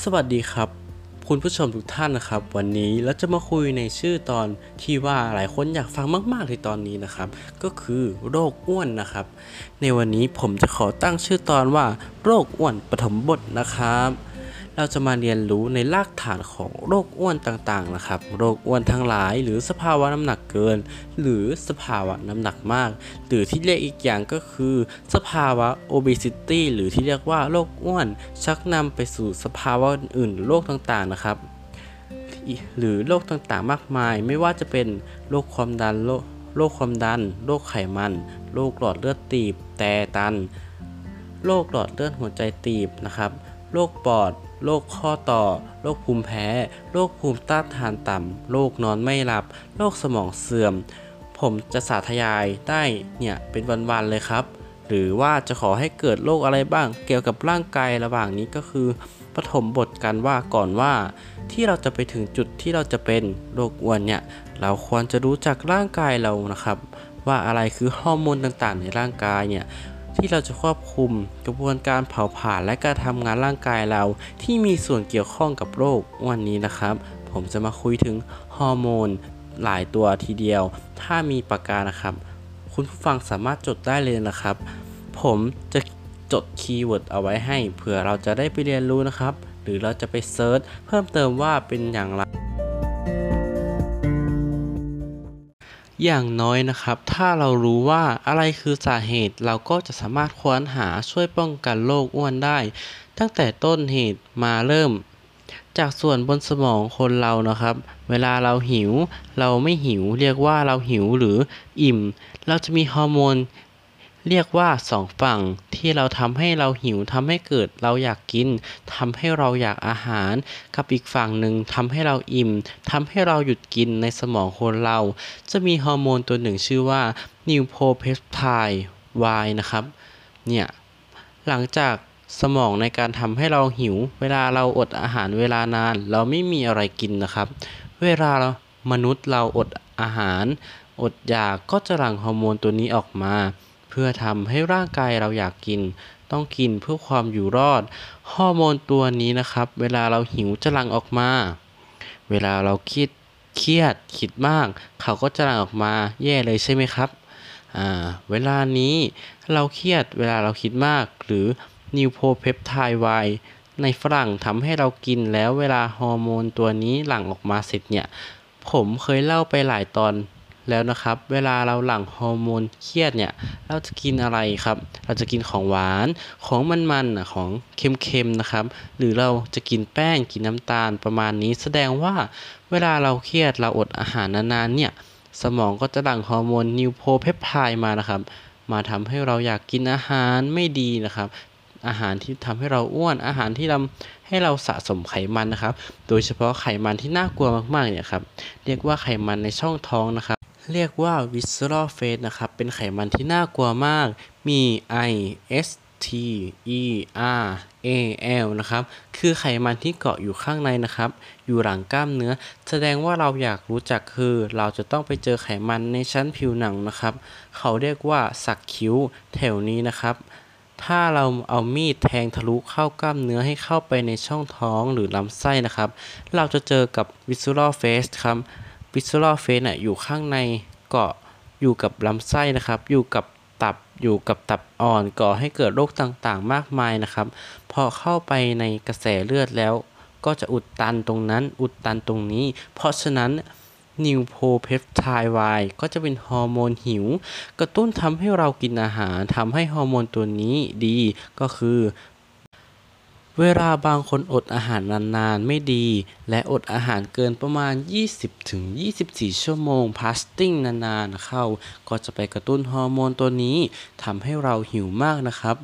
สวัสดีครับ คุณผู้ชมทุกท่านนะครับ วันนี้เราจะมาคุยในชื่อตอนที่ว่าหลายคนอยากฟังมากๆในตอนนี้นะครับ ก็คือโรคอ้วนนะครับ ในวันนี้ผมจะขอตั้งชื่อตอนว่า โรคอ้วนปฐมบทนะครับ เราจะมาเรียนรู้ในรากฐานของโรคอ้วนต่างๆนะครับ โรคอ้วนทั้งหลาย หรือสภาวะน้ำหนักเกิน หรือสภาวะน้ำหนักมาก หรือที่เรียกอีกอย่างก็คือ สภาวะ obesity หรือที่เรียกว่าโรคอ้วน ชักนำไปสู่สภาวะอื่นๆโรคต่างๆนะครับ หรือโรคต่างๆมากมาย ไม่ว่าจะเป็นโรคความดันโรคโรคความดัน โรคไขมัน โรคหลอดเลือดตีบ แต่ตัน โรคหลอดเลือดหัวใจตีบนะครับ โรคปอด โรคข้อต่อ โรคภูมิแพ้ โรคภูมิต้านทานต่ำ โรคนอนไม่หลับ โรคสมองเสื่อม ผมจะสาธยายได้เนี่ยเป็นวันๆเลยครับ หรือว่าจะขอให้เกิดโรคอะไรบ้างเกี่ยวกับร่างกายระหว่างนี้ก็คือปฐมบทกันว่าก่อนว่า ที่เราจะไปถึงจุดที่เราจะเป็นโรคอ้วนเนี่ยเราควรจะรู้จักร่างกายเรานะครับ ว่าอะไรคือฮอร์โมนต่างๆ ในร่างกายเนี่ย ที่เราจะควบคุมกระบวนการเผาผลาญและการทำงานร่างกายเรา ที่มีส่วนเกี่ยวข้องกับโรควันนี้นะครับ ผมจะมาคุยถึงฮอร์โมนหลายตัวทีเดียว ถ้ามีปากกานะครับ คุณผู้ฟังสามารถจดได้เลยนะครับ ผมจะจด keyword เอาไว้ให้เผื่อเราจะได้ไปเรียนรู้นะครับ หรือเราจะไป search เพิ่มเติมว่าเป็นอย่างไร อย่างน้อยนะครับ ถ้าเรารู้ว่าอะไรคือสาเหตุ เราก็จะสามารถค้นหาช่วยป้องกันโรคอ้วนได้ ตั้งแต่ต้นเหตุมาเริ่ม จากส่วนบนสมองคนเรานะครับ เวลาเราหิว เราไม่หิว เรียกว่าเราหิวหรืออิ่ม เราจะมีฮอร์โมน เรียกว่าสองฝั่งที่เราทำให้เราหิวทำให้เกิดเราอยากกินทำให้เราอยากอาหาร กับอีกฝั่งหนึ่งทำให้เราอิ่มทำให้เราหยุดกินในสมองคนเรา จะมีฮอร์โมนตัวหนึ่งชื่อว่านิวโพเพปไทด์ Y นะครับ เนี่ย หลังจากสมองในการทำให้เราหิว เวลาเราอดอาหารเวลานาน เราไม่มีอะไรกินนะครับ เวลาเรามนุษย์เราอดอาหาร อดอยากก็จะหลั่งฮอร์โมนตัวนี้ออกมา เพื่อทำให้ร่างกายเราอยากกิน ต้องกินเพื่อความอยู่รอด ฮอร์โมนตัวนี้นะครับ เวลาเราหิวจะหลั่งออกมา เวลาเราคิดเครียดคิดมาก เขาก็จะหลั่งออกมาแย่เลยใช่ไหมครับอ่าเวลานี้เราเครียดเวลาเราคิดมาก หรือนิวโพเพปไทด์ Y ในฝรั่งทำให้เรากินแล้วเวลาฮอร์โมนตัวนี้หลั่งออกมาเสร็จเนี่ย ผมเคยเล่าไปหลายตอน แล้วนะครับ เวลาเราหลั่งฮอร์โมนเครียดเนี่ย เราจะกินอะไรครับ เราจะกินของหวาน ของมันๆนของเค็มๆนะครับ หรือเราจะกินแป้ง กินน้ำตาลประมาณนี้ แสดงว่าเวลาเราเครียดเราอดอาหารนานๆเนี่ย สมองก็จะหลั่งฮอร์โมนนิวโพเพปไทด์มานะครับ มาทำให้เราอยากกินอาหารไม่ดีนะครับอาหารที่ทำให้เราอ้วนอาหารที่ทำให้เราสะสมไขมันนะครับ โดยเฉพาะไขมันที่น่ากลัวมากๆเนี่ยครับ เรียกว่าไขมันในช่องท้องนะครับ เรียกว่า visceral fat นะครับ เป็นไขมันที่น่ากลัวมาก มี I S T E R A L นะครับ คือไขมันที่เกาะอยู่ข้างในนะครับ อยู่หลังกล้ามเนื้อ แสดงว่าเราอยากรู้จักคือ เราจะต้องไปเจอไขมันในชั้นผิวหนังนะครับ เขาเรียกว่าสักคิ้วแถวนี้นะครับ ถ้าเราเอามีดแทงทะลุเข้ากล้ามเนื้อให้เข้าไปในช่องท้องหรือลำไส้นะครับ เราจะเจอกับ visceral fat ครับ visceral fat น่ะอยู่ข้างในเกาะอยู่กับลำไส้นะครับ อยู่กับตับอยู่กับตับอ่อนก่อให้เกิดโรคต่างๆ มากมายนะครับ พอเข้าไปในกระแสเลือดแล้ว ก็จะอุดตันตรงนั้น อุดตันตรงนี้ เพราะฉะนั้นนิวโพเพปไทด์ Y ก็จะเป็นฮอร์โมนหิว กระตุ้นทำให้เรากินอาหารทำให้ฮอร์โมนตัวนี้ดีก็คือ เวลาบางคนอดอาหารนานๆ ไม่ดี และอดอาหารเกินประมาณ 20-24 ชั่วโมงพาสติ้งนานๆ เข้า ก็จะไปกระตุ้นฮอร์โมนตัวนี้ทำให้เราหิวมากนะครับ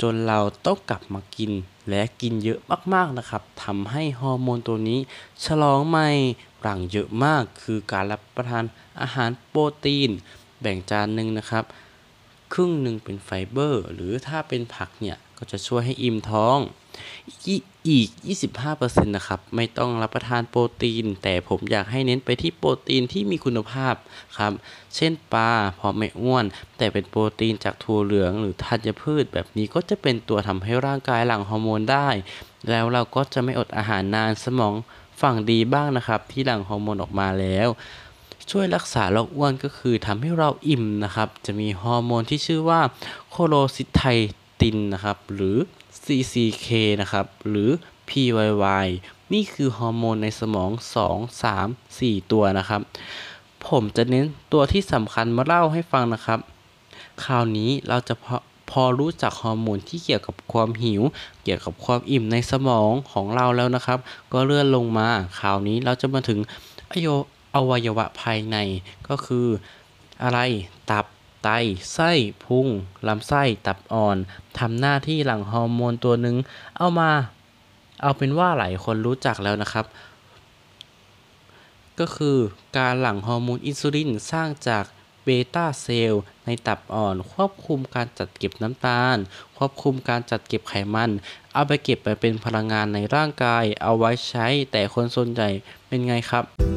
จนเราต้องกลับมากิน และกินเยอะมากๆนะครับทำให้ฮอร์โมนตัวนี้ฉลองใหม่หลังเยอะมาก คือการรับประทานอาหารโปรตีน แบ่งจานหนึ่งนะครับ ครึ่งหนึ่งเป็นไฟเบอร์ หรือถ้าเป็นผักเนี่ย ก็จะช่วยให้อิ่มท้องอีอีก 25%นะครับ ไม่ต้องรับประทานโปรตีน แต่ผมอยากให้เน้นไปที่โปรตีนที่มีคุณภาพครับ เช่นปลาเพราะไม่อ้วน แต่เป็นโปรตีนจากถั่วเหลืองหรือธัญพืช แบบนี้ก็จะเป็นตัวทำให้ร่างกายหลั่งฮอร์โมนได้ แล้วเราก็จะไม่อดอาหารนานสมองฝั่งดีบ้างนะครับ ที่หลั่งฮอร์โมนออกมาแล้วช่วยรักษาโรคอ้วนก็คือทำให้เราอิ่มนะครับ จะมีฮอร์โมนที่ชื่อว่า cholecystokinin นะครับ หรือ CCK นะครับ หรือ PYY นี่คือฮอร์โมนในสมอง 2 3 4 ตัวนะครับ ผมจะเน้นตัวที่สำคัญมาเล่าให้ฟังนะครับ คราวนี้เราจะพอพอรู้จักฮอร์โมนที่เกี่ยวกับความหิว เกี่ยวกับความอิ่มในสมองของเราแล้วนะครับ ก็เลื่อนลงมา คราวนี้เราจะมาถึงอโยอวัยวะภายในก็คืออะไรตับ ไต ไส้ พุง ลำไส้ ตับอ่อน ทำหน้าที่หลั่งฮอร์โมนตัวหนึ่ง เอามา เอาเป็นว่าหลายคนรู้จักแล้วนะครับ ก็คือการหลั่งฮอร์โมนอินซูลินสร้างจากเบต้าเซลล์ในตับอ่อน ควบคุมการจัดเก็บน้ำตาล ควบคุมการจัดเก็บไขมัน เอาไปเก็บไปเป็นพลังงานในร่างกาย เอาไว้ใช้ แต่คนส่วนใหญ่เป็นไงครับ